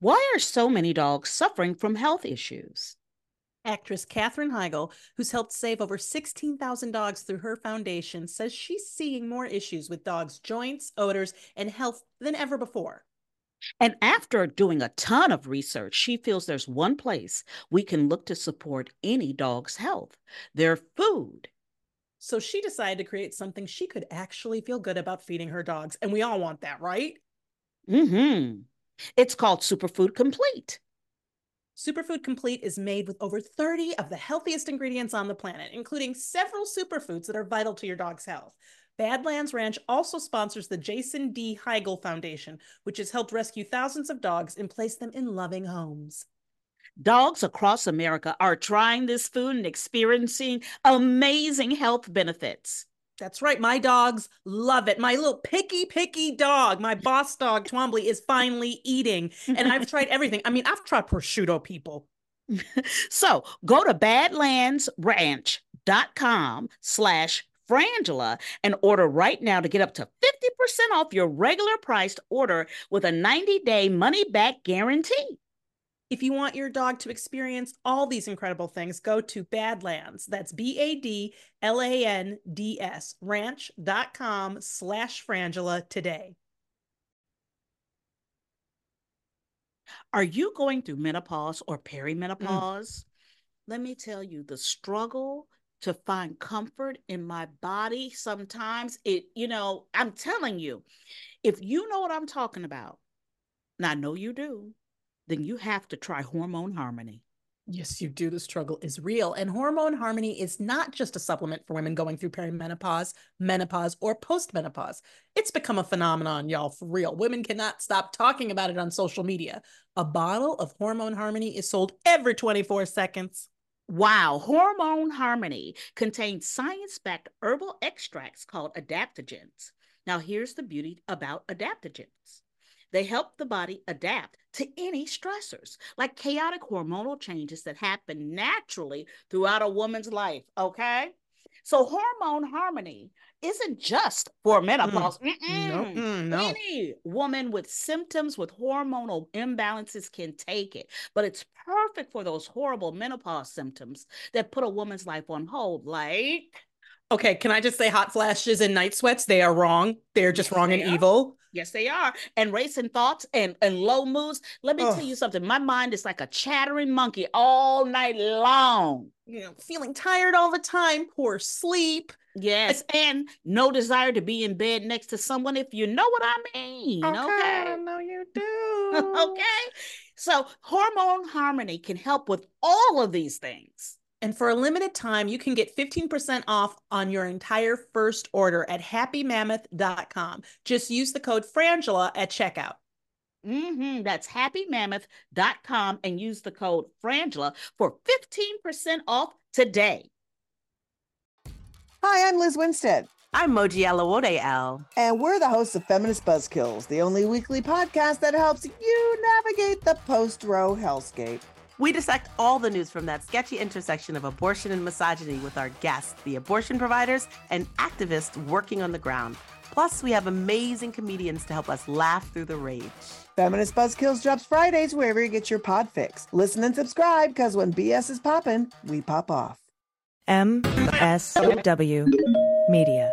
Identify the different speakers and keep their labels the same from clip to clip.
Speaker 1: Why are so many dogs suffering from health issues?
Speaker 2: Actress Katherine Heigl, who's helped save over 16,000 dogs through her foundation, says she's seeing more issues with dogs' joints, odors, and health than ever before.
Speaker 1: And after doing a ton of research, she feels there's one place we can look to support any dog's health their food.
Speaker 2: So she decided to create something she could actually feel good about feeding her dogs. And we all want that, right?
Speaker 1: Mm hmm. It's called Superfood Complete.
Speaker 2: Superfood Complete is made with over 30 of the healthiest ingredients on the planet, including several superfoods that are vital to your dog's health. Badlands Ranch also sponsors the Jason D. Heigl Foundation, which has helped rescue thousands of dogs and place them in loving homes.
Speaker 1: Dogs across America are trying this food and experiencing amazing health benefits.
Speaker 2: That's right. My dogs love it. My little picky, picky dog, my boss dog, Twombly, is finally eating. And I've tried everything. I mean, I've tried prosciutto, people.
Speaker 1: so go to badlandsranch.com slash Frangela and order right now to get up to 50% off your regular priced order with a 90 day money back guarantee.
Speaker 2: If you want your dog to experience all these incredible things, go to Badlands. That's B A D L A N D S ranch.com slash Frangela today.
Speaker 1: Are you going through menopause or perimenopause? Mm. Let me tell you the struggle to find comfort in my body. Sometimes it, you know, I'm telling you, if you know what I'm talking about, and I know you do, then you have to try Hormone Harmony.
Speaker 2: Yes, you do. The struggle is real. And Hormone Harmony is not just a supplement for women going through perimenopause, menopause, or postmenopause. It's become a phenomenon, y'all, for real. Women cannot stop talking about it on social media. A bottle of Hormone Harmony is sold every 24 seconds.
Speaker 1: Wow, Hormone Harmony contains science backed herbal extracts called adaptogens. Now, here's the beauty about adaptogens they help the body adapt to any stressors, like chaotic hormonal changes that happen naturally throughout a woman's life. Okay. So, hormone harmony isn't just for menopause. Mm. No, mm, no. Any woman with symptoms with hormonal imbalances can take it, but it's perfect for those horrible menopause symptoms that put a woman's life on hold, like.
Speaker 2: Okay, can I just say hot flashes and night sweats? They are wrong. They're just yes, wrong and are. evil.
Speaker 1: Yes, they are. And racing thoughts and, and low moods. Let me tell you something. My mind is like a chattering monkey all night long.
Speaker 2: You know, feeling tired all the time, poor sleep.
Speaker 1: Yes, and no desire to be in bed next to someone if you know what I mean. Okay, okay?
Speaker 2: I know you do.
Speaker 1: okay. So, hormone harmony can help with all of these things.
Speaker 2: And for a limited time, you can get 15% off on your entire first order at happymammoth.com. Just use the code Frangela at checkout.
Speaker 1: Mm-hmm. That's happymammoth.com and use the code Frangela for 15% off today.
Speaker 3: Hi, I'm Liz Winstead.
Speaker 4: I'm Moji Alawode-El.
Speaker 3: And we're the hosts of Feminist Buzzkills, the only weekly podcast that helps you navigate the post Roe hellscape.
Speaker 4: We dissect all the news from that sketchy intersection of abortion and misogyny with our guests, the abortion providers and activists working on the ground. Plus, we have amazing comedians to help us laugh through the rage.
Speaker 3: Feminist Buzzkills drops Fridays wherever you get your pod fix. Listen and subscribe because when BS is popping, we pop off.
Speaker 5: MSW Media.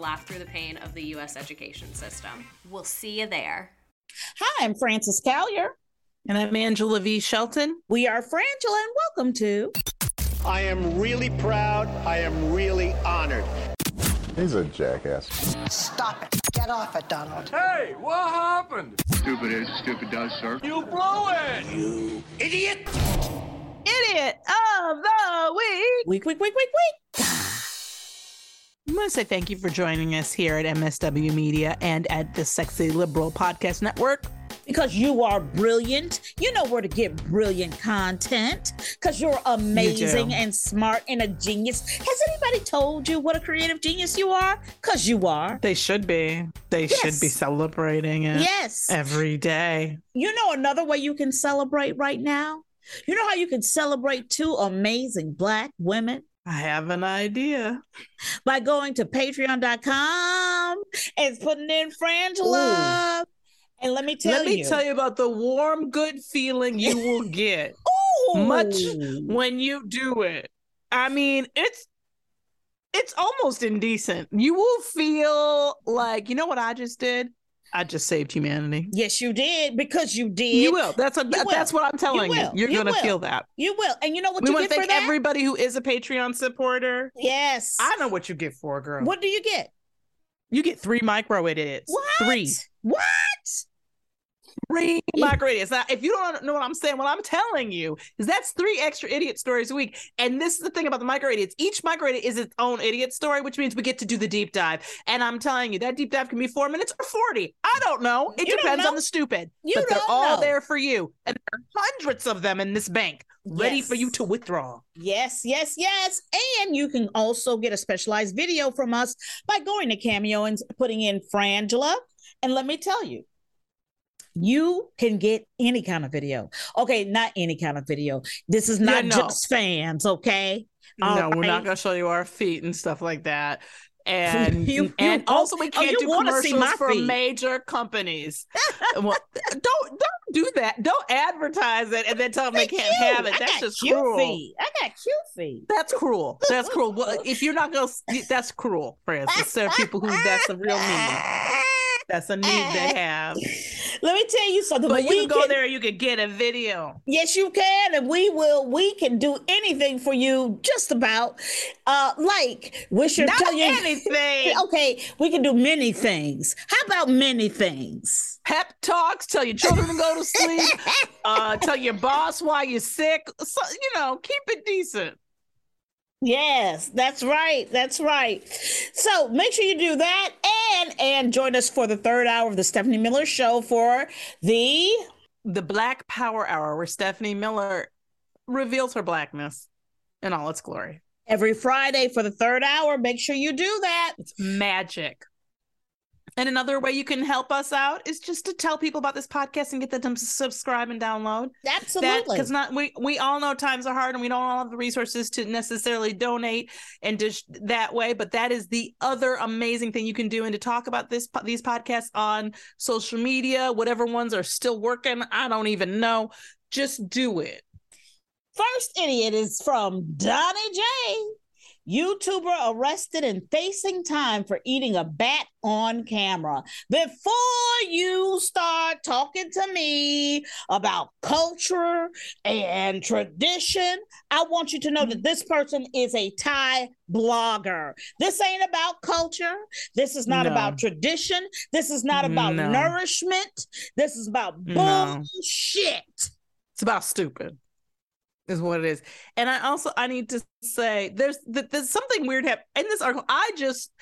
Speaker 6: laugh through the pain of the U.S. education system. We'll see you there.
Speaker 1: Hi, I'm Frances Callier.
Speaker 2: And I'm Angela V. Shelton.
Speaker 1: We are Frangela, and welcome to.
Speaker 7: I am really proud. I am really honored.
Speaker 8: He's a jackass.
Speaker 9: Stop it. Get off it, Donald.
Speaker 10: Hey, what happened?
Speaker 11: Stupid is, stupid does, sir.
Speaker 10: You blow it!
Speaker 7: You idiot!
Speaker 2: Idiot of the week!
Speaker 1: Week, week, week, week, week.
Speaker 2: I want to say thank you for joining us here at MSW Media and at the Sexy Liberal Podcast Network.
Speaker 1: Because you are brilliant. You know where to get brilliant content. Because you're amazing
Speaker 2: You
Speaker 1: and smart and a genius. Has anybody told you what a creative genius you are? Because you are.
Speaker 2: They should be. They should be celebrating it
Speaker 1: Yes.
Speaker 2: every day.
Speaker 1: You know another way you can celebrate right now? You know how you can celebrate two amazing black women?
Speaker 2: I have an idea.
Speaker 1: By going to patreon.com and putting in Frangela. And let me tell
Speaker 2: Let me
Speaker 1: you.
Speaker 2: tell you about the warm, good feeling you will get
Speaker 1: Ooh.
Speaker 2: much when you do it. I mean, it's it's almost indecent. You will feel like, you know what I just did? I just saved humanity.
Speaker 1: Yes, you did because you did.
Speaker 2: You will. That's a,
Speaker 1: You
Speaker 2: that's
Speaker 1: will.
Speaker 2: what I'm telling you.
Speaker 1: will.
Speaker 2: You're
Speaker 1: You
Speaker 2: gonna
Speaker 1: will.
Speaker 2: feel that.
Speaker 1: You will. And you know what
Speaker 2: we
Speaker 1: you
Speaker 2: want to
Speaker 1: get for
Speaker 2: thank
Speaker 1: that?
Speaker 2: everybody who is a Patreon supporter.
Speaker 1: yes.
Speaker 2: I know what you get for, girl.
Speaker 1: What do you get?
Speaker 2: You get three micro edits.
Speaker 1: What?
Speaker 2: Three.
Speaker 1: What?
Speaker 2: Three micro idiots. Now, if you don't know what I'm saying, what I'm telling you is that's three extra idiot stories a week. And this is the thing about the micro idiots. Each micro idiot is its own idiot story, which means we get to do the deep dive. And I'm telling you, that deep dive can be four minutes or 40. I don't know. It
Speaker 1: You
Speaker 2: depends on the stupid.
Speaker 1: You
Speaker 2: but they're all
Speaker 1: know.
Speaker 2: there for you. And there are hundreds of them in this bank ready for you to withdraw.
Speaker 1: Yes, yes, yes. And you can also get a specialized video from us by going to Cameo and putting in Frangela. And let me tell you, you can get any kind of video. Okay, not any kind of video. This is not
Speaker 2: no.
Speaker 1: just fans, okay? All
Speaker 2: no, we're not going to show you our feet and stuff like that. And
Speaker 1: You- you-
Speaker 2: and
Speaker 1: oh,
Speaker 2: also we
Speaker 1: oh,
Speaker 2: can't
Speaker 1: you
Speaker 2: do commercials for
Speaker 1: feet.
Speaker 2: major companies. well, don't don't do that. Don't advertise it and then tell them they can't
Speaker 1: Cute.
Speaker 2: have it. That's just
Speaker 1: cute
Speaker 2: cruel.
Speaker 1: feet. I got cute feet.
Speaker 2: That's cruel. That's cruel. Well, if you're not gonna, that's cruel, Frances. There are people who that's a real need. That's a need they have.
Speaker 1: Let me tell you something.
Speaker 2: But you can go there, and you can get a video.
Speaker 1: Yes, you can, and we will. We can do anything for you, just about. Uh, like we should
Speaker 2: Not
Speaker 1: tell you
Speaker 2: anything.
Speaker 1: Okay, we can do many things. How about many things?
Speaker 2: Pep talks. Tell your children to go to sleep. uh, tell your boss why you're sick. So, you know, keep it decent.
Speaker 1: Yes, that's right. That's right. So make sure you do that, and and join us for the third hour of the Stephanie Miller Show for the
Speaker 2: The Black Power Hour, where Stephanie Miller reveals her blackness in all its glory.
Speaker 1: every Friday for the third hour. Make sure you do that.
Speaker 2: It's magic. And another way you can help us out is just to tell people about this podcast and get them to subscribe and download.
Speaker 1: Absolutely.
Speaker 2: Because not we we all know times are hard and we don't all have the resources to necessarily donate and just that way. But that is the other amazing thing you can do and to talk about this these podcasts on social media, whatever ones are still working. I don't even know. Just do it.
Speaker 1: First idiot is from Donnie J. YouTuber arrested and facing time for eating a bat on camera. Before you start talking to me about culture and tradition, I want you to know that this person is a Thai blogger. This ain't about culture. This is not
Speaker 2: No.
Speaker 1: about tradition. This is not about
Speaker 2: No.
Speaker 1: nourishment. This is about
Speaker 2: No.
Speaker 1: bullshit.
Speaker 2: It's about stupid. Is what it is. And I also I need to say there's there's something weird happened in this article. I just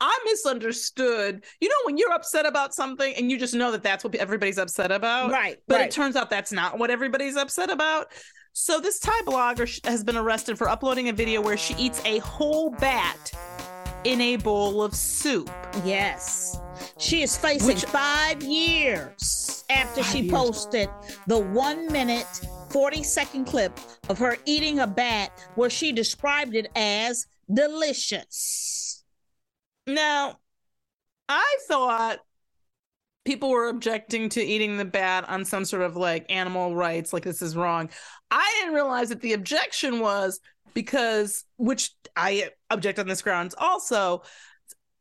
Speaker 2: I misunderstood. You know when you're upset about something and you just know that that's what everybody's upset about.
Speaker 1: Right,
Speaker 2: But
Speaker 1: right.
Speaker 2: it turns out that's not what everybody's upset about. So this Thai blogger has been arrested for uploading a video where she eats a whole bat in a bowl of soup.
Speaker 1: Yes. She is facing
Speaker 2: Which-
Speaker 1: five years after she
Speaker 2: years.
Speaker 1: posted the one minute, 40 second clip of her eating a bat where she described it as delicious.
Speaker 2: Now, I thought people were objecting to eating the bat on some sort of like animal rights, like this is wrong. I didn't realize that the objection was because, which I object on this grounds also.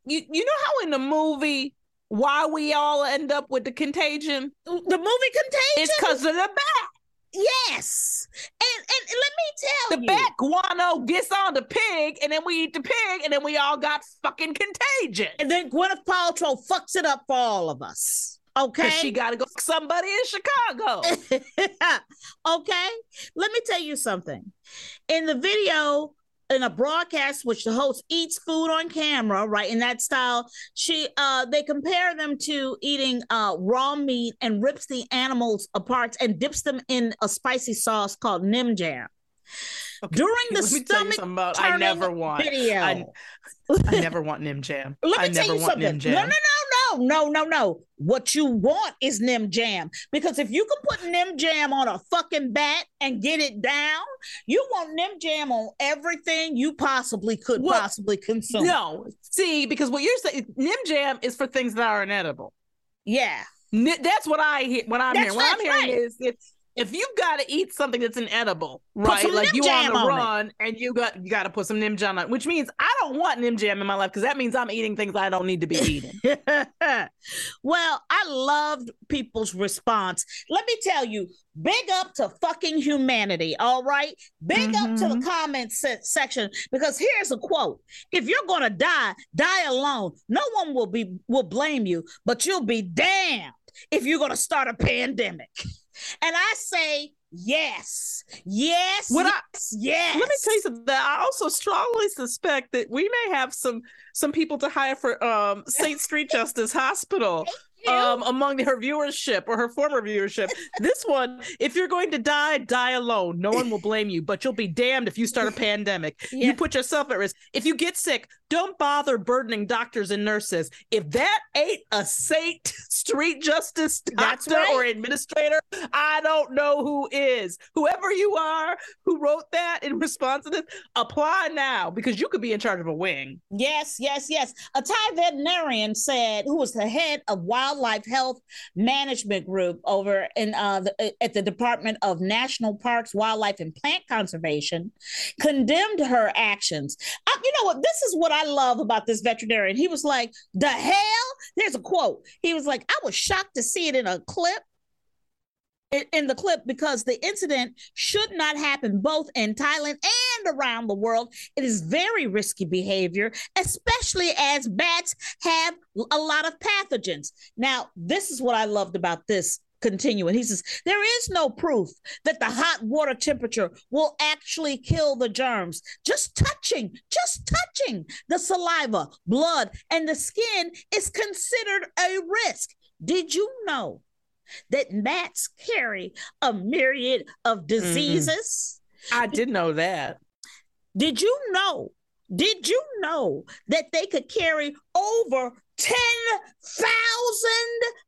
Speaker 2: You you know how in the movie why we all end up with the contagion?
Speaker 1: The movie Contagion?
Speaker 2: It's because of the bat.
Speaker 1: Yes. And and let me tell you
Speaker 2: The
Speaker 1: you.
Speaker 2: bat guano gets on the pig, and then we eat the pig, and then we all got fucking contagion.
Speaker 1: And then Gwyneth Paltrow fucks it up for all of us. Okay.
Speaker 2: She got to go somebody in Chicago.
Speaker 1: okay. Let me tell you something. In the video, in a broadcast which the host eats food on camera, right? In that style, she uh they compare them to eating uh raw meat and rips the animals apart and dips them in a spicy sauce called nim jam.
Speaker 2: Okay,
Speaker 1: During the stomach
Speaker 2: about- I never want
Speaker 1: video.
Speaker 2: I, I never want Nim Jam.
Speaker 1: Let me
Speaker 2: I
Speaker 1: tell you
Speaker 2: want
Speaker 1: something.
Speaker 2: Nim Jam.
Speaker 1: No, no, no, no, no, no, no. What you want is Nim Jam because if you can put Nim Jam on a fucking bat and get it down, you want Nim Jam on everything you possibly could
Speaker 2: What?
Speaker 1: possibly consume.
Speaker 2: No, see, because what you're saying, Nim Jam is for things that are inedible.
Speaker 1: Yeah.
Speaker 2: That's what I hear. What I'm
Speaker 1: That's-
Speaker 2: hearing. What I'm hearing
Speaker 1: right.
Speaker 2: is if if you've got to eat something that's inedible, right? Like you on the
Speaker 1: on it.
Speaker 2: run and you got you got to put some Nim Jam on, which means I don't want Nim Jam in my life because that means I'm eating things I don't need to be eating.
Speaker 1: well, I loved people's response. Let me tell you, big up to fucking humanity, all right? Big up to the
Speaker 2: Mhm.
Speaker 1: comment se- section because here's a quote. If you're going to die, die alone. No one will be will blame you, but you'll be damned if you're going to start a pandemic. And I say yes. Yes.
Speaker 2: What I-
Speaker 1: yes. yes.
Speaker 2: Let me tell you something. I also strongly suspect that we may have some some people to hire for um Saint Street Justice Hospital um among her viewership or her former viewership. this one, if you're going to die, die alone. No one will blame you, but you'll be damned if you start a pandemic.
Speaker 1: Yeah.
Speaker 2: You put yourself at risk. If you get sick, don't bother burdening doctors and nurses. If that ain't a Saint Street Justice doctor or administrator, I don't know who is. Whoever you are who wrote that in response to this, apply now because you could be in charge of a wing.
Speaker 1: Yes, yes, yes. A Thai veterinarian said, who was the head of Wildlife Health Management Group over in uh, the, at the Department of National Parks, Wildlife, and Plant Conservation, condemned her actions. Uh, you know what? This is what I love about this veterinarian. He was like, "The hell." There's a quote. He was like, "I was shocked to see it in a clip." in the clip because the incident should not happen both in Thailand and around the world. It is very risky behavior, especially as bats have a lot of pathogens. Now, this is what I loved about this continuing. He says, There is no proof that the hot water temperature will actually kill the germs. Just touching, just touching the saliva, blood, and the skin is considered a risk. Did you know? that bats carry a myriad of diseases.
Speaker 2: I did know that.
Speaker 1: Did you know? Did you know that they could carry over 10,000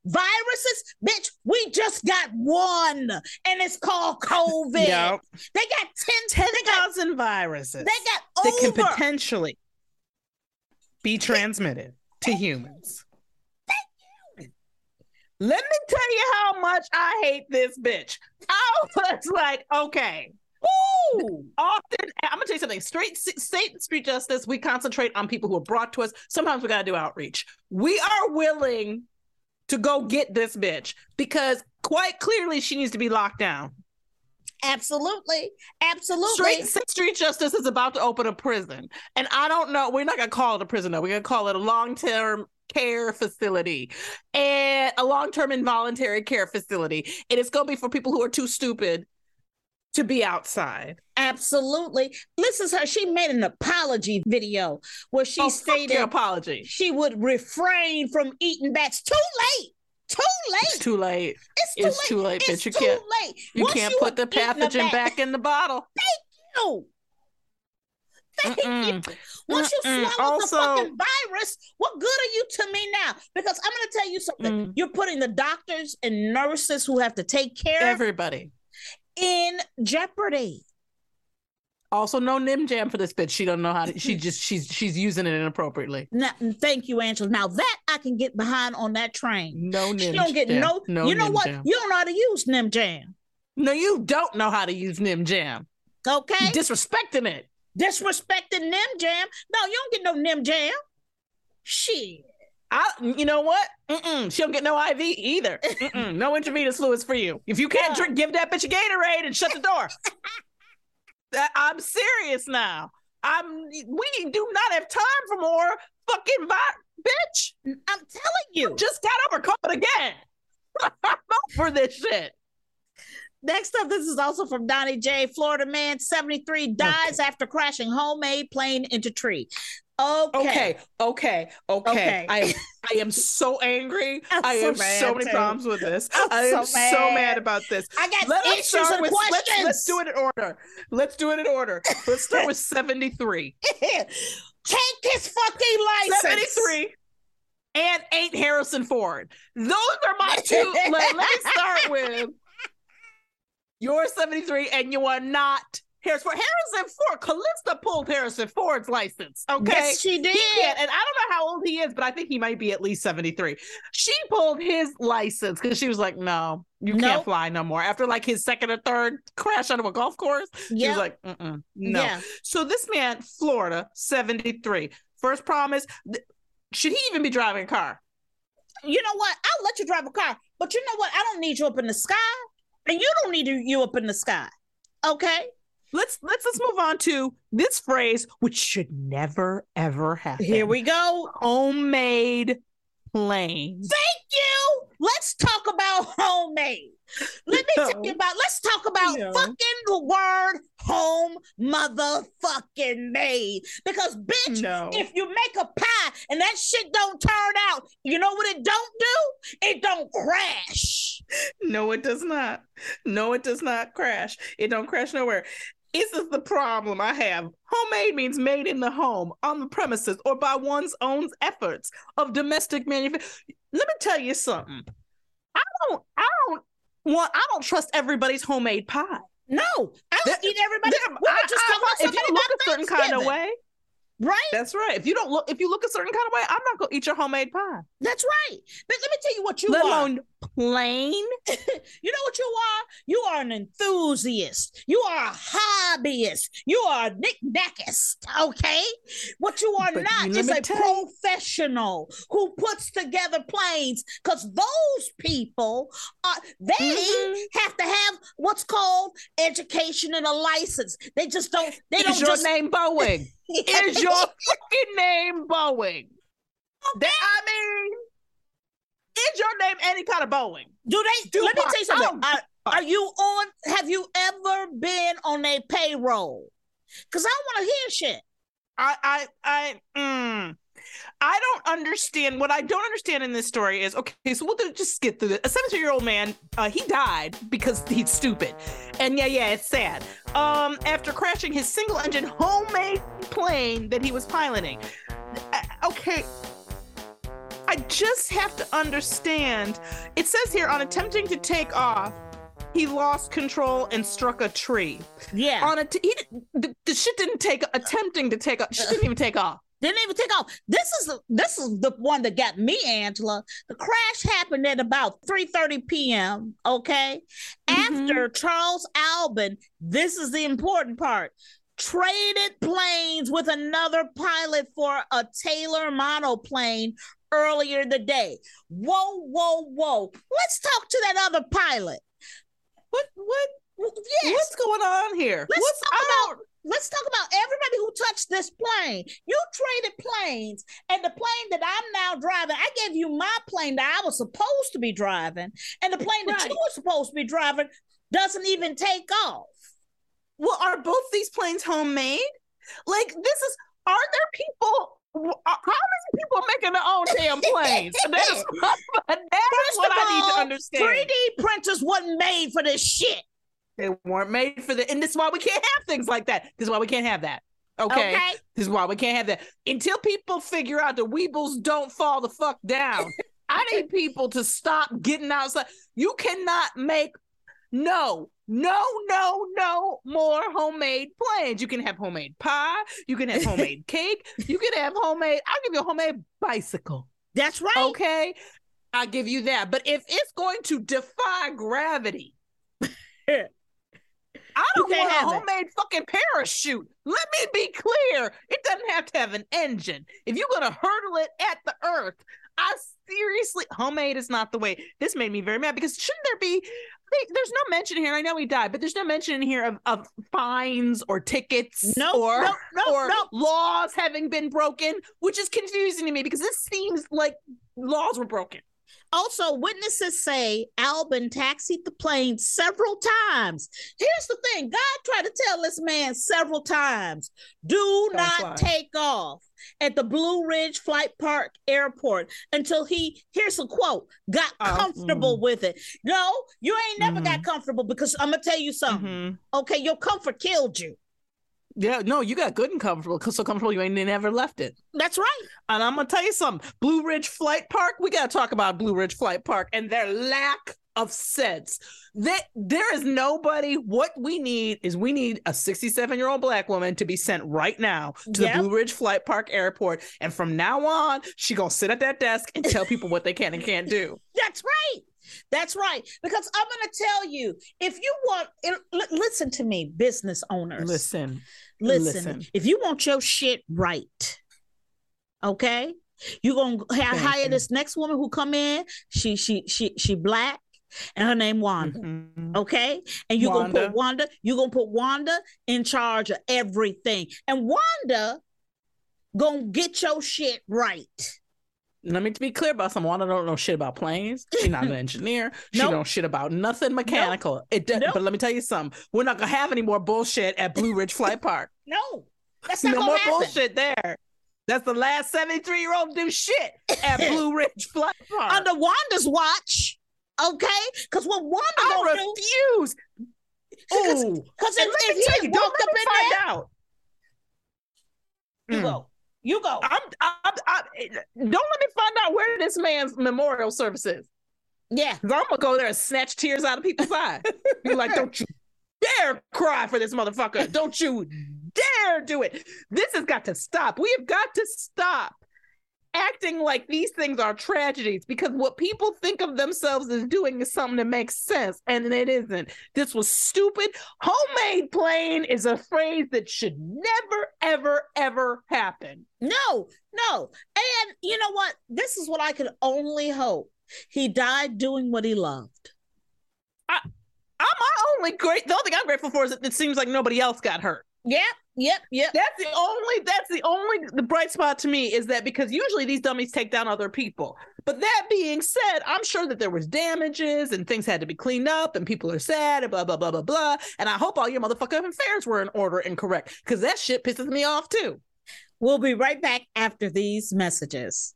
Speaker 1: viruses? Bitch, we just got one and it's called COVID.
Speaker 2: Yep.
Speaker 1: They got 10,000 10 they got,
Speaker 2: 10,000 viruses
Speaker 1: they got
Speaker 2: that can potentially be transmitted to humans. Let me tell you how much I hate this bitch. I was like, okay. Ooh, often I'm gonna tell you something. Straight state street justice, we concentrate on people who are brought to us. Sometimes we gotta do outreach. We are willing to go get this bitch because quite clearly she needs to be locked down.
Speaker 1: Absolutely. Absolutely.
Speaker 2: Straight State Street Justice is about to open a prison. And I don't know, we're not going to call it a prison, though. We're going to call it a long term care facility and a long term involuntary care facility. And it's going to be for people who are too stupid to be outside.
Speaker 1: Absolutely. Listen to her. She made an apology video where she
Speaker 2: Oh,
Speaker 1: stated
Speaker 2: apology.
Speaker 1: she would refrain from eating bats. Too late. Too late.
Speaker 2: It's too late.
Speaker 1: It's too
Speaker 2: It's
Speaker 1: late.
Speaker 2: too late,
Speaker 1: It's
Speaker 2: bitch. You
Speaker 1: too
Speaker 2: can't-
Speaker 1: late.
Speaker 2: You
Speaker 1: Once
Speaker 2: can't put the
Speaker 1: have eaten a
Speaker 2: pathogen back in the bottle.
Speaker 1: Thank you. Thank you.
Speaker 2: Mm-mm.
Speaker 1: Once you
Speaker 2: Mm-mm.
Speaker 1: swallow
Speaker 2: Also-
Speaker 1: the fucking virus, what good are you to me now? Because I'm going to tell you something.
Speaker 2: Mm.
Speaker 1: You're putting the doctors and nurses who have to take care of
Speaker 2: Everybody.
Speaker 1: In jeopardy.
Speaker 2: Also, no Nim Jam for this bitch. She don't know how to. She just she's she's using it inappropriately.
Speaker 1: Now, thank you, Angela. Now that I can get behind on that train.
Speaker 2: No
Speaker 1: She
Speaker 2: Nim
Speaker 1: don't get
Speaker 2: Jam.
Speaker 1: no.
Speaker 2: No
Speaker 1: you know what?
Speaker 2: Jam.
Speaker 1: You don't know how to use Nim Jam.
Speaker 2: No, you don't know how to use Nim Jam.
Speaker 1: Okay,
Speaker 2: Disrespecting it.
Speaker 1: disrespecting Nim Jam. No, you don't get no Nim Jam. Shit.
Speaker 2: I, you know what? Mm-mm. She don't get no IV either. Mm-mm. No intravenous fluids for you. If you can't drink, give that bitch a Gatorade and shut the door. Uh, I'm serious now. I'm. We do not have time for more fucking vi- bitch.
Speaker 1: I'm telling you.
Speaker 2: Just got over COVID again. I'm over this shit.
Speaker 1: Next up, this is also from Donnie J. Florida man, 73, dies after crashing homemade plane into tree. Okay.
Speaker 2: Okay, okay, okay.
Speaker 1: Okay.
Speaker 2: I am I am so angry.
Speaker 1: I'm
Speaker 2: I
Speaker 1: so
Speaker 2: have so many
Speaker 1: too.
Speaker 2: problems with this.
Speaker 1: I'm
Speaker 2: I am
Speaker 1: so
Speaker 2: so mad. about this.
Speaker 1: I got
Speaker 2: Let
Speaker 1: issues
Speaker 2: start
Speaker 1: and
Speaker 2: with let's, let's do it in order. Let's do it in order. Let's start with 73.
Speaker 1: Take his fucking license.
Speaker 2: 73 and ain't Harrison Ford. Those are my two. let, let me start with you're 73 and you are not Harrison Ford. Harrison Ford, Calista pulled Harrison Ford's license. Okay.
Speaker 1: Yes, she did.
Speaker 2: And I don't know how old he is, but I think he might be at least 73. She pulled his license because she was like, no, you
Speaker 1: Nope.
Speaker 2: can't fly no more. After like his second or third crash onto a golf course, she
Speaker 1: Yep.
Speaker 2: was like, Mm-mm, no.
Speaker 1: Yeah.
Speaker 2: So this man, Florida, 73. First problem is, th- should he even be driving a car?
Speaker 1: You know what? I'll let you drive a car, but you know what? I don't need you up in the sky, and you don't need you up in the sky. Okay.
Speaker 2: Let's let's let's move on to this phrase, which should never ever happen.
Speaker 1: Here we go.
Speaker 2: homemade planes.
Speaker 1: Thank you. Let's talk about homemade. Let me tell you about. Let's talk about
Speaker 2: No.
Speaker 1: fucking the word home motherfucking made. Because bitch,
Speaker 2: No.
Speaker 1: if you make a pie and that shit don't turn out, you know what it don't do? It don't crash.
Speaker 2: No, it does not. No, it does not crash. It don't crash nowhere. This is the problem I have. Homemade means made in the home, on the premises, or by one's own efforts of domestic manufacturing. Let me tell you something. I don't. I don't want. I don't trust everybody's homemade pie.
Speaker 1: No, I don't
Speaker 2: There-
Speaker 1: eat everybody.
Speaker 2: There- I-
Speaker 1: just
Speaker 2: I-
Speaker 1: talking about
Speaker 2: if you look a certain kind of way,
Speaker 1: Right?
Speaker 2: that's right. If you don't look, if you look a certain kind of way, I'm not gonna eat your homemade pie.
Speaker 1: That's right. But let me tell you what you
Speaker 2: Let
Speaker 1: are.
Speaker 2: alone plain.
Speaker 1: you know what you are? You are an enthusiast. You are a hobbyist. You are a knickknackist. Okay? What you are
Speaker 2: But
Speaker 1: not is a
Speaker 2: you-
Speaker 1: professional who puts together planes because those people are they
Speaker 2: Mhm.
Speaker 1: have to have what's called education and a license. They just don't they
Speaker 2: Is
Speaker 1: don't
Speaker 2: your
Speaker 1: just
Speaker 2: name Boeing? Is your freaking name Boeing? That, I mean, is your name any kind of Boeing?
Speaker 1: Do they?
Speaker 2: Do
Speaker 1: let me tell you something.
Speaker 2: I
Speaker 1: Are, are you on? Have you ever been on a payroll? Because I don't want to hear shit.
Speaker 2: I, I, I, mm, I don't understand. What I don't understand in this story is okay. So we'll do- just skip through it. A 17 year old man, uh, he died because he's stupid, and yeah, yeah, it's sad. Um, after crashing his single engine homemade plane that he was piloting. Uh, okay. I just have to understand. It says here on attempting to take off, he lost control and struck a tree.
Speaker 1: Yeah.
Speaker 2: On a t- he, the, the shit didn't take attempting to take off. She didn't even take off.
Speaker 1: Didn't even take off. This is this is the one that got me, Angela. The crash happened at about 3:30 p.m. Okay, mm-hmm. after Charles Albin. This is the important part. Traded planes with another pilot for a Taylor monoplane earlier the day. Whoa, whoa, whoa! Let's talk to that other pilot.
Speaker 2: What what
Speaker 1: Yes.
Speaker 2: what's going on here?
Speaker 1: Let's
Speaker 2: what's
Speaker 1: talk about let's talk about everybody who touched this plane. You traded planes, and the plane that I'm now driving, I gave you my plane that I was supposed to be driving, and the plane that you were supposed to be driving doesn't even take off.
Speaker 2: Well, are both these planes homemade? Like this is are there people how many people are making their own damn planes? that is, that is
Speaker 1: First
Speaker 2: what I need
Speaker 1: all,
Speaker 2: to understand.
Speaker 1: 3D printers wasn't made for this shit.
Speaker 2: They weren't made for the, and this is why we can't have things like that. This is why we can't have that. Okay?
Speaker 1: Okay.
Speaker 2: This is why we can't have that. Until people figure out the Weebles don't fall the fuck down, I need people to stop getting outside. You cannot make no, no, no, no more homemade planes. You can have homemade pie. You can have homemade cake. You can have homemade. I'll give you a homemade bicycle.
Speaker 1: That's right.
Speaker 2: Okay. I'll give you that. But if it's going to defy gravity, I don't want a
Speaker 1: have it.
Speaker 2: homemade fucking parachute. Let me be clear. It doesn't have to have an engine. If you're gonna hurdle it at the earth, I seriously homemade is not the way. This made me very mad because shouldn't there be they- there's no mention here. I know he died, but there's no mention in here of, of fines or tickets
Speaker 1: Nope,
Speaker 2: or,
Speaker 1: nope, nope,
Speaker 2: or
Speaker 1: nope.
Speaker 2: laws having been broken, which is confusing to me because this seems like laws were broken.
Speaker 1: Also, witnesses say Albin taxied the plane several times. Here's the thing God tried to tell this man several times do
Speaker 2: Don't
Speaker 1: not
Speaker 2: fly.
Speaker 1: take off at the Blue Ridge Flight Park Airport until he, here's a quote, got
Speaker 2: Oh,
Speaker 1: comfortable with it. No, you ain't never
Speaker 2: Mm-hmm.
Speaker 1: got comfortable because I'm going to tell you something. Okay, your comfort killed you.
Speaker 2: Yeah, no, you got good and comfortable. So comfortable you ain't never left it.
Speaker 1: That's right.
Speaker 2: And I'm gonna tell you something. Blue Ridge Flight Park. We gotta talk about Blue Ridge Flight Park and their lack of sense. That there is nobody. What we need is we need a 67 year old black woman to be sent right now to
Speaker 1: Yep.
Speaker 2: the Blue Ridge Flight Park Airport, and from now on, she gonna sit at that desk and tell people what they can and can't do.
Speaker 1: That's right. That's right. Because I'm going to tell you if you want, li- listen to me, business owners.
Speaker 2: Listen,
Speaker 1: listen,
Speaker 2: listen.
Speaker 1: if you want your shit right, okay, you're gonna ha- hire
Speaker 2: you.
Speaker 1: this next woman who come in. She she she she black, and her name Wanda.
Speaker 2: Mhm.
Speaker 1: Okay, and you're gonna put Wanda. You're gonna put Wanda in charge of everything, and Wanda gonna get your shit right.
Speaker 2: Let me be clear about something. Wanda don't know shit about planes. She's not an engineer. She
Speaker 1: Nope.
Speaker 2: don't shit about nothing mechanical. It does,
Speaker 1: Nope.
Speaker 2: but let me tell you something. We're not gonna have any more bullshit at Blue Ridge Flight Park.
Speaker 1: No, that's not
Speaker 2: no more
Speaker 1: happen.
Speaker 2: bullshit there. That's the last 73 year old do shit at Blue Ridge Flight Park.
Speaker 1: Under Wanda's watch, okay? Because what Wanda
Speaker 2: I
Speaker 1: gonna do?
Speaker 2: refuse. Ooh.
Speaker 1: Because if, if
Speaker 2: tell you, don't
Speaker 1: walked up in
Speaker 2: find
Speaker 1: there,
Speaker 2: out.
Speaker 1: you
Speaker 2: Mm.
Speaker 1: You go.
Speaker 2: I'm, I'm, I'm, don't let me find out where this man's memorial service is.
Speaker 1: Yeah,
Speaker 2: I'm gonna go there and snatch tears out of people's eyes. Be like, don't you dare cry for this motherfucker. Don't you dare do it. This has got to stop. We have got to stop acting like these things are tragedies because what people think of themselves as doing is something that makes sense and it isn't. This was stupid. Homemade plane is a phrase that should never, ever, ever happen.
Speaker 1: no, no. And you know what? This is what I could only hope. He died doing what he loved.
Speaker 2: I, I'm my only great. The only thing I'm grateful for is that it seems like nobody else got hurt.
Speaker 1: Yep, yep, yep.
Speaker 2: That's the only. That's the only. The bright spot to me is that because usually these dummies take down other people. But that being said, I'm sure that there was damages and things had to be cleaned up and people are sad and blah blah blah blah blah. And I hope all your motherfucking affairs were in order and correct because that shit pisses me off too.
Speaker 1: We'll be right back after these messages.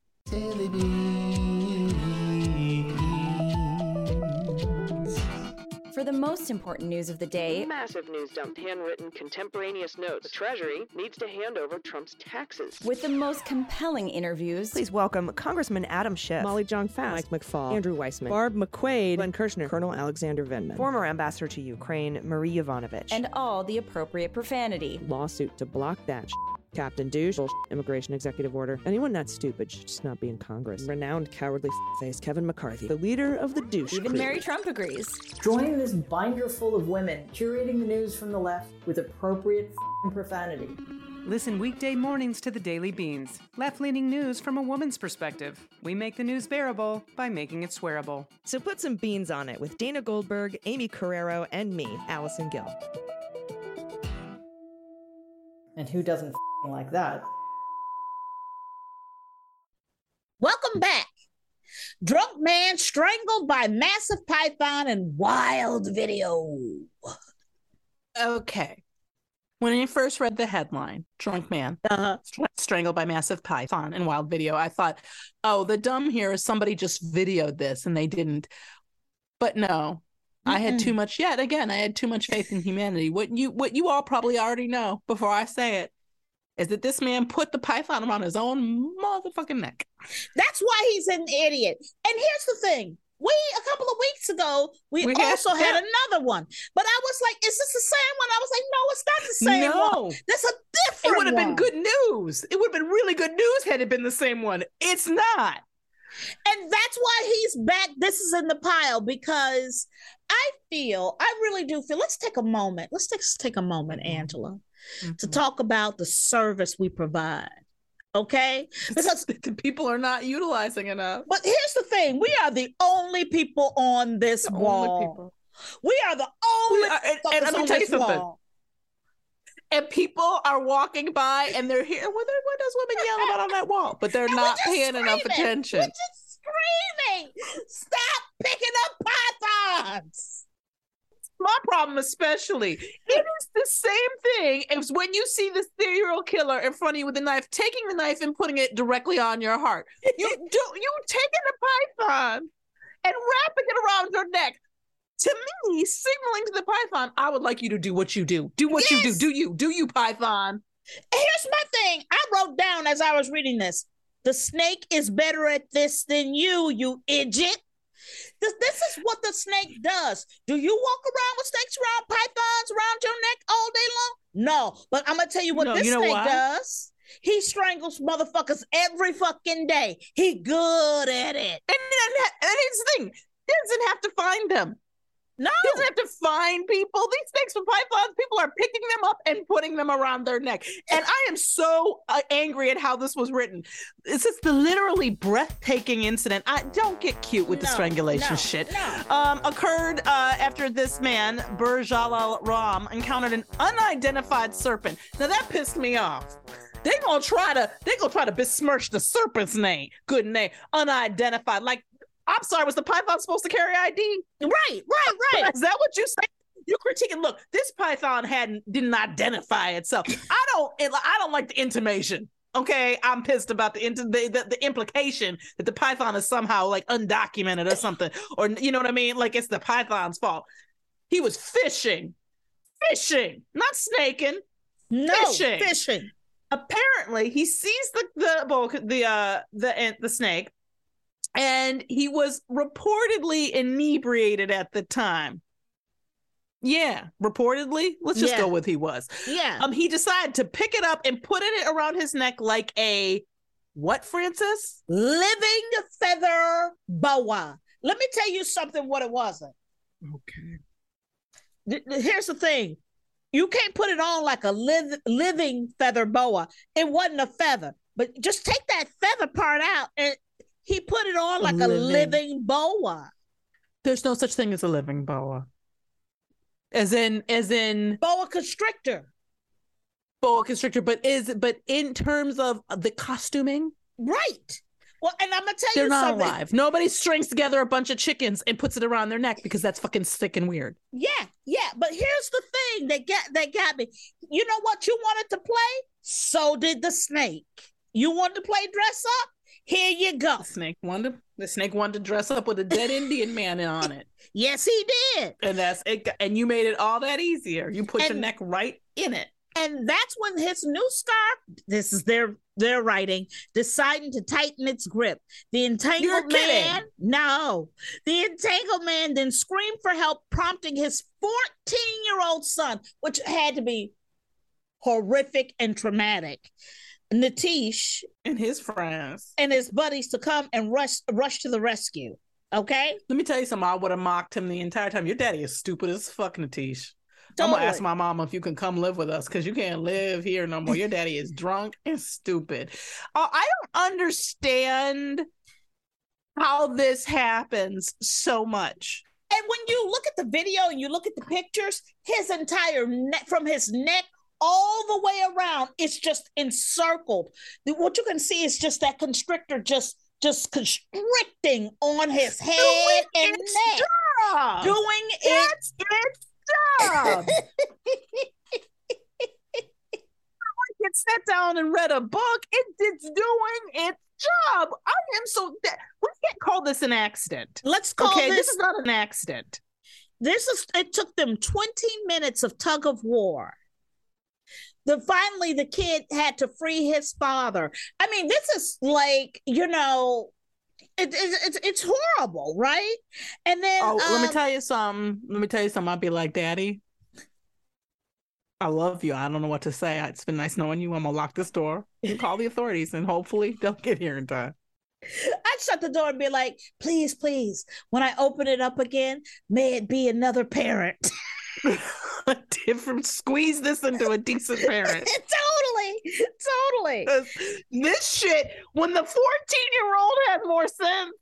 Speaker 12: For the most important news of the day,
Speaker 13: Massive news dump, handwritten contemporaneous notes. The Treasury needs to hand over Trump's taxes.
Speaker 12: with the most compelling interviews,
Speaker 14: Please welcome Congressman Adam Schiff,
Speaker 13: Molly Jong Fast,
Speaker 14: Mike McFaul,
Speaker 13: Andrew Weissmann,
Speaker 14: Barb McQuade,
Speaker 13: Glenn Kirshner,
Speaker 14: Colonel Alexander Vindman, former ambassador to Ukraine Marie Yovanovitch,
Speaker 12: and all the appropriate profanity.
Speaker 13: lawsuit to block that. Captain Douche, immigration executive order. Anyone that stupid should just not be in Congress. Renowned cowardly face Kevin McCarthy, the leader of the douche.
Speaker 12: Even
Speaker 13: crew.
Speaker 12: Mary Trump agrees.
Speaker 15: Join this binder full of women curating the news from the left with appropriate f***ing profanity.
Speaker 16: Listen weekday mornings to the Daily Beans, left leaning news from a woman's perspective. We make the news bearable by making it swearable.
Speaker 14: So put some beans on it with Dana Goldberg, Amy Carrero, and me, Allison Gill.
Speaker 15: And who doesn't f***ing like that?
Speaker 1: Welcome back. Drunk man strangled by massive python in wild video.
Speaker 2: Okay. When I first read the headline, "Drunk Man
Speaker 1: Uh-huh.
Speaker 2: Strangled by Massive Python in Wild Video," I thought, "Oh, the dumb here is somebody just videoed this and they didn't." But no, I had too much. Yet again, I had too much faith in humanity. What you, what you all probably already know before I say it, is that this man put the python around his own motherfucking neck.
Speaker 1: That's why he's an idiot. And here's the thing. We a couple of weeks ago, we,
Speaker 2: We
Speaker 1: also had
Speaker 2: yeah.
Speaker 1: another one. But I was like, is this the same one? I was like, no, it's not the same
Speaker 2: No.
Speaker 1: one. That's a different It
Speaker 2: would have been good news. It would have been really good news had it been the same one. It's not.
Speaker 1: And that's why he's back. This is in the pile because I feel, I really do feel. Let's take a moment. Let's take, take a moment, mm-hmm. Angela, mm-hmm. to talk about the service we provide. Okay, because
Speaker 2: people are not utilizing enough.
Speaker 1: But here's the thing: we are the only people on this
Speaker 2: the
Speaker 1: wall. We are the only.
Speaker 2: Are, and, and let me tell you something.
Speaker 1: Wall
Speaker 2: and people are walking by and they're here. What, what does women yell about on that wall? But they're
Speaker 1: and
Speaker 2: not paying
Speaker 1: screaming.
Speaker 2: enough attention.
Speaker 1: We're just screaming.
Speaker 2: Stop picking up pythons problem, especially. It is the same thing as when you see the serial killer in front of you with a knife, taking the knife and putting it directly on your heart. You do you taking the python and wrapping it around your neck. To me, signaling to the python, I would like you to do what you do. Do what yes. you do. Do you? Do you, python?
Speaker 1: Here's my thing. I wrote down as I was reading this. The snake is better at this than you, you idiot. This, this is what the snake does. Do you walk around with snakes around pythons around your neck all day long? No, but I'm gonna tell you what no, this you know snake why? does. He strangles motherfuckers every fucking day. He good at it.
Speaker 2: And, and, and here's the thing: he doesn't have to find them. No, he doesn't have to find people. These snakes with pythons, people are picking them up and putting them around their neck. And I am so uh, angry at how this was written. It's just the literally breathtaking incident. I don't get cute with no, the strangulation no, shit. No. Um, occurred uh, after this man, Burjalal Ram, encountered an unidentified serpent. Now that pissed me off they gonna try to they gonna try to besmirch the serpent's name, good name, unidentified. Like I'm sorry, was the python supposed to carry ID?
Speaker 1: Right, right, right.
Speaker 2: Is that what you say? You're critiquing. Look, this python hadn't didn't identify itself. I don't. It, I don't like the intimation. Okay, I'm pissed about the, the, the the implication that the python is somehow like undocumented or something, or you know what I mean? Like it's the python's fault. He was fishing, fishing, not snaking.
Speaker 1: No, fishing. fishing.
Speaker 2: Apparently, he sees the the the uh the the snake and he was reportedly inebriated at the time. Yeah, reportedly. Let's just yeah. go with he was.
Speaker 1: Yeah.
Speaker 2: Um, he decided to pick it up and put it around his neck like a what, Frances?
Speaker 1: Living feather boa. Let me tell you something. What it wasn't.
Speaker 2: Okay.
Speaker 1: Here's the thing. You can't put it on like a live, living feather boa. It wasn't a feather, but just take that feather part out and he put it on like living. a living boa.
Speaker 2: There's no such thing as a living boa. As in, as in
Speaker 1: boa constrictor.
Speaker 2: Boa constrictor, but is but in terms of the costuming,
Speaker 1: right? Well, and I'm gonna tell you something.
Speaker 2: They're
Speaker 1: you
Speaker 2: not
Speaker 1: something.
Speaker 2: alive. Nobody strings together a bunch of chickens and puts it around their neck because that's fucking sick and weird.
Speaker 1: Yeah, yeah. But here's the thing that got that got me. You know what you wanted to play? So did the snake. You wanted to play dress up? Here you go.
Speaker 2: The snake wanted to, the snake wanted to dress up with a dead Indian man on it.
Speaker 1: Yes, he did.
Speaker 2: And that's it. And you made it all that easier. You put and, your neck right in it.
Speaker 1: And that's when his new scarf, this is their their writing, deciding to tighten its grip. The entangled man, no, the entangled man then screamed for help, prompting his 14 year old son, which had to be horrific and traumatic. Natish
Speaker 2: and his friends
Speaker 1: and his buddies to come and rush rush to the rescue. Okay.
Speaker 2: Let me tell you something. I would have mocked him the entire time. Your daddy is stupid as fuck, Natish. Totally. I'm gonna ask my mama if you can come live with us because you can't live here no more. Your daddy is drunk and stupid. Uh, I don't understand how this happens so much.
Speaker 1: And when you look at the video and you look at the pictures, his entire neck from his neck all the way around. It's just encircled. What you can see is just that constrictor just just constricting on his head Doing and neck.
Speaker 2: Job.
Speaker 1: Doing
Speaker 2: its, its job. It sat down and read a book. It, it's doing its job. I am so. We can't call this an accident.
Speaker 1: Let's call
Speaker 2: okay,
Speaker 1: this.
Speaker 2: This is not an accident.
Speaker 1: This is. It took them twenty minutes of tug of war the finally the kid had to free his father. I mean, this is like you know, it, it, it's it's horrible, right? And then
Speaker 2: oh, um, let me um, tell you something. Let me tell you something. I'd be like, Daddy, I love you. I don't know what to say. It's been nice knowing you. I'm gonna lock this door. You call the authorities, and hopefully they'll get here in time.
Speaker 1: I'd shut the door and be like, please, please, when I open it up again, may it be another parent.
Speaker 2: different squeeze this into a decent parent.
Speaker 1: totally. Totally.
Speaker 2: This shit, when the 14 year old had more sense.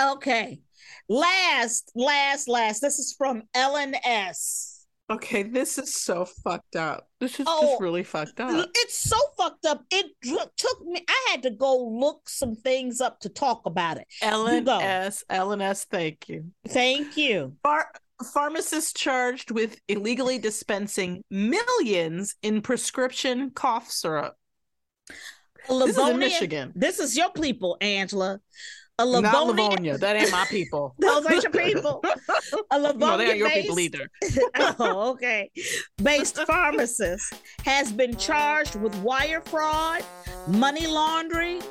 Speaker 1: Okay. Last, last, last. This is from Ellen S.
Speaker 2: Okay, this is so fucked up. This is oh, just really fucked up.
Speaker 1: It's so fucked up. It took me. I had to go look some things up to talk about it.
Speaker 2: Ellen S. Ellen S. Thank you.
Speaker 1: Thank you.
Speaker 2: Bar- pharmacists charged with illegally dispensing millions in prescription cough syrup. This is in Michigan.
Speaker 1: This is your people, Angela. A
Speaker 2: Not
Speaker 1: Livonia.
Speaker 2: Livonia. That ain't my people.
Speaker 1: Those ain't your people. A Livonia
Speaker 2: no, they ain't your people either.
Speaker 1: oh, okay. Based pharmacist has been charged with wire fraud, money laundering,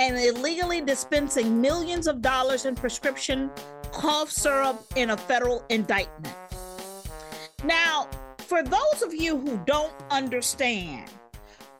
Speaker 1: and illegally dispensing millions of dollars in prescription cough syrup in a federal indictment. Now, for those of you who don't understand,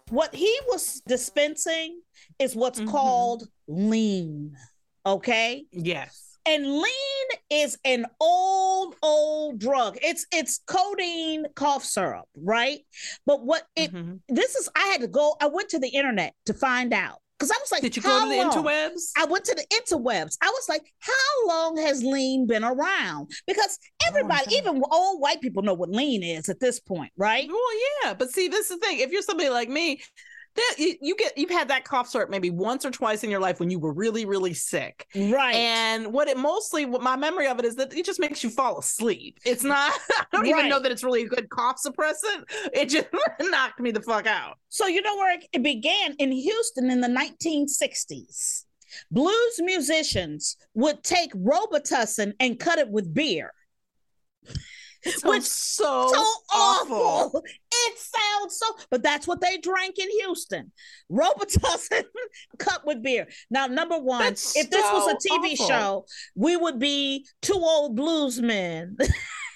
Speaker 1: what he was dispensing is what's mm-hmm. called lean. Okay?
Speaker 2: Yes.
Speaker 1: And lean is an old, old drug. It's it's codeine cough syrup, right? But what it mm-hmm. this is I had to go, I went to the internet to find out. Because I was like,
Speaker 2: Did you go
Speaker 1: how
Speaker 2: to the
Speaker 1: long?
Speaker 2: interwebs?
Speaker 1: I went to the interwebs. I was like, how long has lean been around? Because everybody, even old white people know what lean is at this point, right?
Speaker 2: Well, yeah, but see, this is the thing. If you're somebody like me, that you, you get you've had that cough syrup maybe once or twice in your life when you were really, really sick.
Speaker 1: Right.
Speaker 2: And what it mostly what my memory of it is that it just makes you fall asleep. It's not I don't even know that it's really a good cough suppressant. It just knocked me the fuck out.
Speaker 1: So you know where it began in Houston in the 1960s. Blues musicians would take Robitussin and cut it with beer.
Speaker 2: Which so,
Speaker 1: so
Speaker 2: awful.
Speaker 1: awful. It sounds so, but that's what they drank in Houston. Robitussin cut with beer. Now, number one,
Speaker 2: That's
Speaker 1: if this was a TV
Speaker 2: awful.
Speaker 1: show, we would be two old bluesmen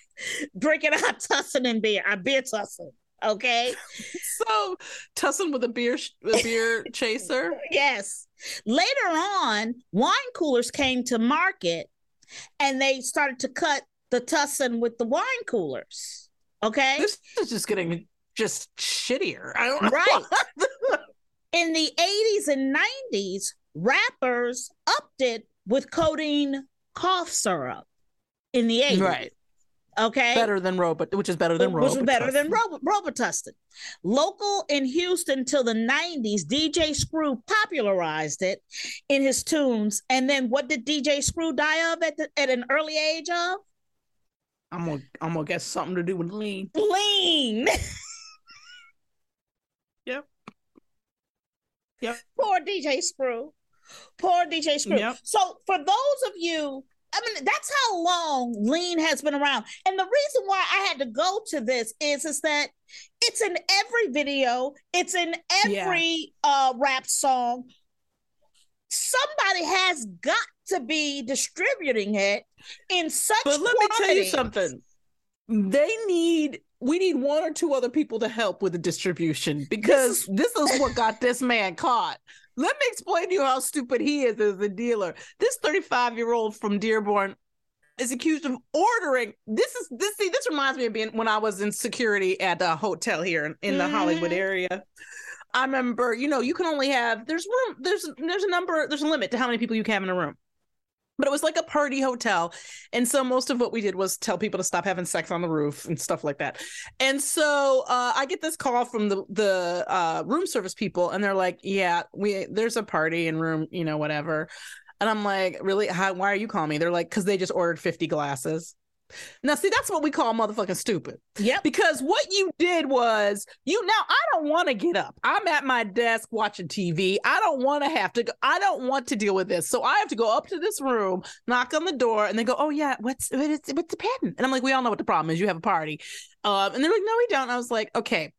Speaker 1: drinking our tussin and beer, our beer tussin. Okay.
Speaker 2: So Tussin with a beer a beer chaser.
Speaker 1: Yes. Later on, wine coolers came to market and they started to cut the tussin with the wine coolers. Okay.
Speaker 2: This is just getting just shittier. I don't know.
Speaker 1: Right. In the 80s and 90s, rappers upped it with codeine cough syrup in the 80s.
Speaker 2: Right.
Speaker 1: Okay.
Speaker 2: Better than Robot, which is better than Robot.
Speaker 1: which was better than Rob- Robitussin. Local in Houston till the 90s, DJ Screw popularized it in his tunes. And then what did DJ Screw die of at, the, at an early age of?
Speaker 2: I'm gonna I'm gonna get something to do with lean.
Speaker 1: Lean.
Speaker 2: Yep. Yep.
Speaker 1: Poor DJ Screw. Poor DJ Screw.
Speaker 2: Yep.
Speaker 1: So for those of you, I mean, that's how long lean has been around. And the reason why I had to go to this is, is that it's in every video, it's in every uh rap song. Somebody has got to be distributing it in such
Speaker 2: But let me tell you something. They need we need one or two other people to help with the distribution because this is what got this man caught. Let me explain to you how stupid he is as a dealer. This 35 year old from Dearborn is accused of ordering. This is this see this reminds me of being when I was in security at a hotel here in, in the Hollywood
Speaker 1: Mhm.
Speaker 2: area. I remember, you know, you can only have there's room there's there's a number there's a limit to how many people you can have in a room. But it was like a party hotel. And so most of what we did was tell people to stop having sex on the roof and stuff like that. And so uh, i get this call from the the uh, room service people and they're like yeah we there's a party in room you know whatever. And i'm like really? How, why are you calling me? They're like because they just ordered 50 glasses now see that's what we call motherfucking stupid
Speaker 1: Yeah.
Speaker 2: because what you did was you now I don't want to get up. I'm at my desk watching TV. I don't want to have to go. I don't want to deal with this. So I have to go up to this room, knock on the door, and they go, "Oh yeah, what's what's what's the patent?" And I'm like, "We all know what the problem is. You have a party." Um, and they're like, "No, we don't." And I was like, "Okay."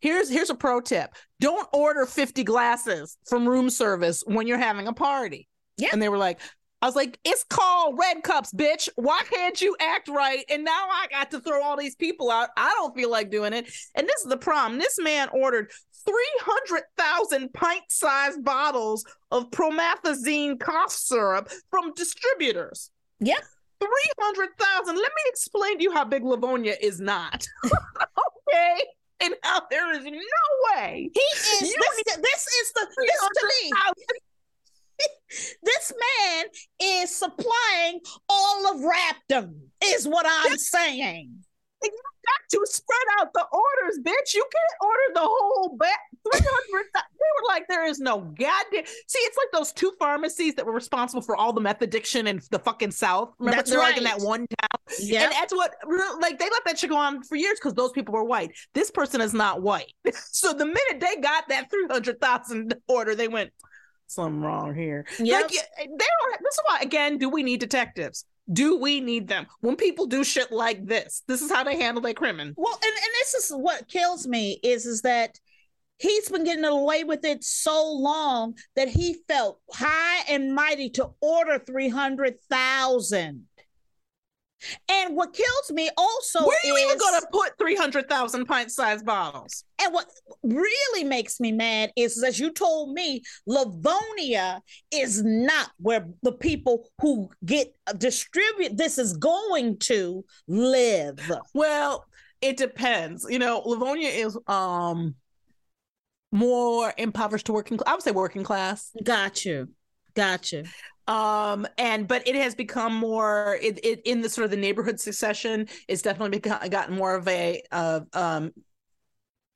Speaker 2: Here's here's a pro tip. Don't order 50 glasses from room service when you're having a party.
Speaker 1: Yeah.
Speaker 2: And they were like, I was like, it's called red cups, bitch. Why can't you act right? And now I got to throw all these people out. I don't feel like doing it. And this is the problem. This man ordered 300,000 pint sized bottles of promethazine cough syrup from distributors.
Speaker 1: Yep.
Speaker 2: 300,000. Let me explain to you how big Livonia is not. okay? And how there is no way.
Speaker 1: He is this, this is the this to me. this man is supplying all of Raptum, is what I'm saying.
Speaker 2: You got to spread out the orders, bitch. You can't order the whole ba- 300 they were like there is no goddamn see it's like those two pharmacies that were responsible for all the meth addiction in the fucking south remember
Speaker 1: That's
Speaker 2: they're like in that one town
Speaker 1: Yeah.
Speaker 2: and that's what like they let that shit go on for years because those people were white this person is not white so the minute they got that 300000 order they went something wrong here
Speaker 1: Yep.
Speaker 2: like yeah, they are this is why again do we need detectives do we need them when people do shit like this this is how they handle their crimin
Speaker 1: Well, and, and this is what kills me is is that he's been getting away with it so long that he felt high and mighty to order 300,000. And what kills me also
Speaker 2: where are you
Speaker 1: is,
Speaker 2: even gonna put 300000 pint-sized bottles
Speaker 1: and what really makes me mad is as you told me, Livonia is not where the people who get distribute this is going to live.
Speaker 2: Well, it depends. You know, Livonia is um more impoverished to working. I would say working class.
Speaker 1: Got you. Got you.
Speaker 2: Um, and but it has become more it, it in the sort of the neighborhood succession. It's definitely become gotten more of a of um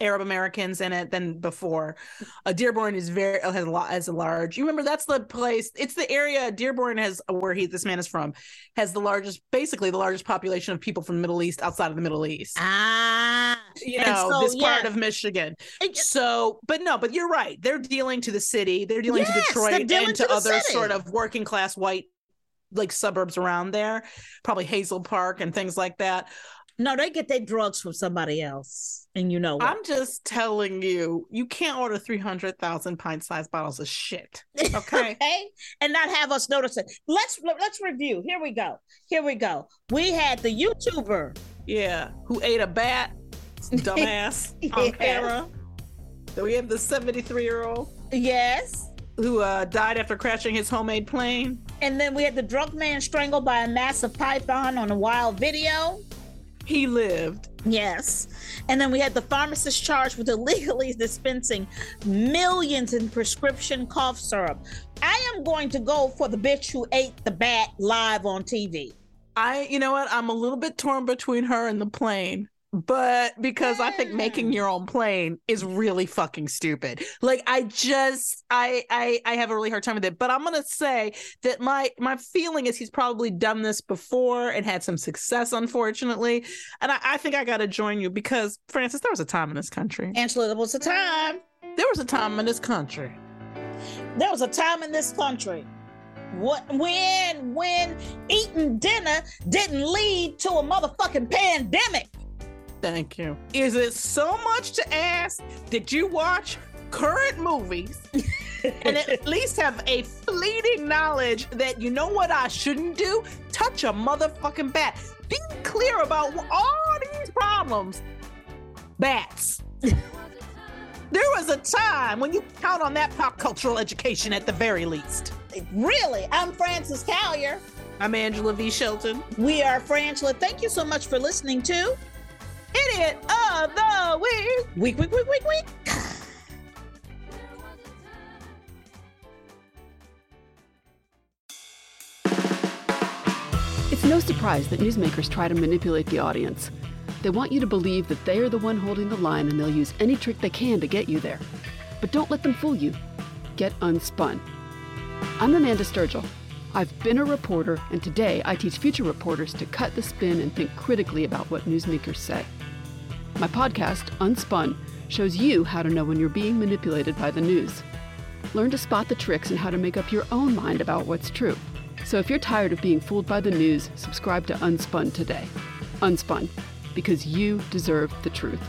Speaker 2: Arab Americans in it than before. Uh, Dearborn is very has a lot as a large. You remember that's the place. It's the area Dearborn has where he this man is from has the largest, basically the largest population of people from the Middle East outside of the Middle East.
Speaker 1: Ah,
Speaker 2: you know
Speaker 1: so,
Speaker 2: this part of Michigan. So, but no, but you're right. They're dealing to the city. They're dealing to Detroit
Speaker 1: dealing
Speaker 2: and
Speaker 1: to
Speaker 2: to, other
Speaker 1: city.
Speaker 2: sort of working class white like suburbs around there, probably Hazel Park and things like that.
Speaker 1: No, they get their drugs from somebody else, and you know what?
Speaker 2: I'm just telling you, you can't order 300,000 pint sized bottles of shit. Okay.
Speaker 1: okay, and not have us notice it. Let's let's review. Here we go. Here we go. We had the YouTuber.
Speaker 2: yeah. Who ate a bat? Dumbass on
Speaker 1: Yes.
Speaker 2: camera. Then we have the 73 year old
Speaker 1: Yes.
Speaker 2: who uh, died after crashing his homemade plane.
Speaker 1: And then we had the drunk man strangled by a massive python on a wild video.
Speaker 2: He lived.
Speaker 1: Yes. And then we had the pharmacist charged with illegally dispensing millions in prescription cough syrup. I am going to go for the bitch who ate the bat live on TV.
Speaker 2: I, you know what? I'm a little bit torn between her and the plane, but because I think making your own plane is really fucking stupid. Like I just, I, I, I have a really hard time with it. But I'm gonna say that my my feeling is he's probably done this before and had some success, unfortunately. And I, I think I got to join you because Frances, there was a time in this country.
Speaker 1: Angela, there was a time.
Speaker 2: There was a time in this country.
Speaker 1: There was a time in this country what when when eating dinner didn't lead to a motherfucking pandemic.
Speaker 2: Thank you. Is it so much to ask that you watch current movies and at least have a fleeting knowledge that you know what I shouldn't do? Touch a motherfucking bat. Be clear about all these problems. Bats. there was a time when you count on that pop cultural education at the very least.
Speaker 1: Really, I'm Frances Callier.
Speaker 2: I'm Angela V. Shelton.
Speaker 1: We are Frangela. Thank you so much for listening to
Speaker 2: Idiot of the Week.
Speaker 1: Week, week, week, week, week.
Speaker 17: It's no surprise that newsmakers try to manipulate the audience. They want you to believe that they are the one holding the line and they'll use any trick they can to get you there. But don't let them fool you. Get unspun. I'm Amanda Sturgill. I've been a reporter, and today I teach future reporters to cut the spin and think critically about what newsmakers say. My podcast, Unspun, shows you how to know when you're being manipulated by the news. Learn to spot the tricks and how to make up your own mind about what's true. So if you're tired of being fooled by the news, subscribe to Unspun today. Unspun, because you deserve the truth.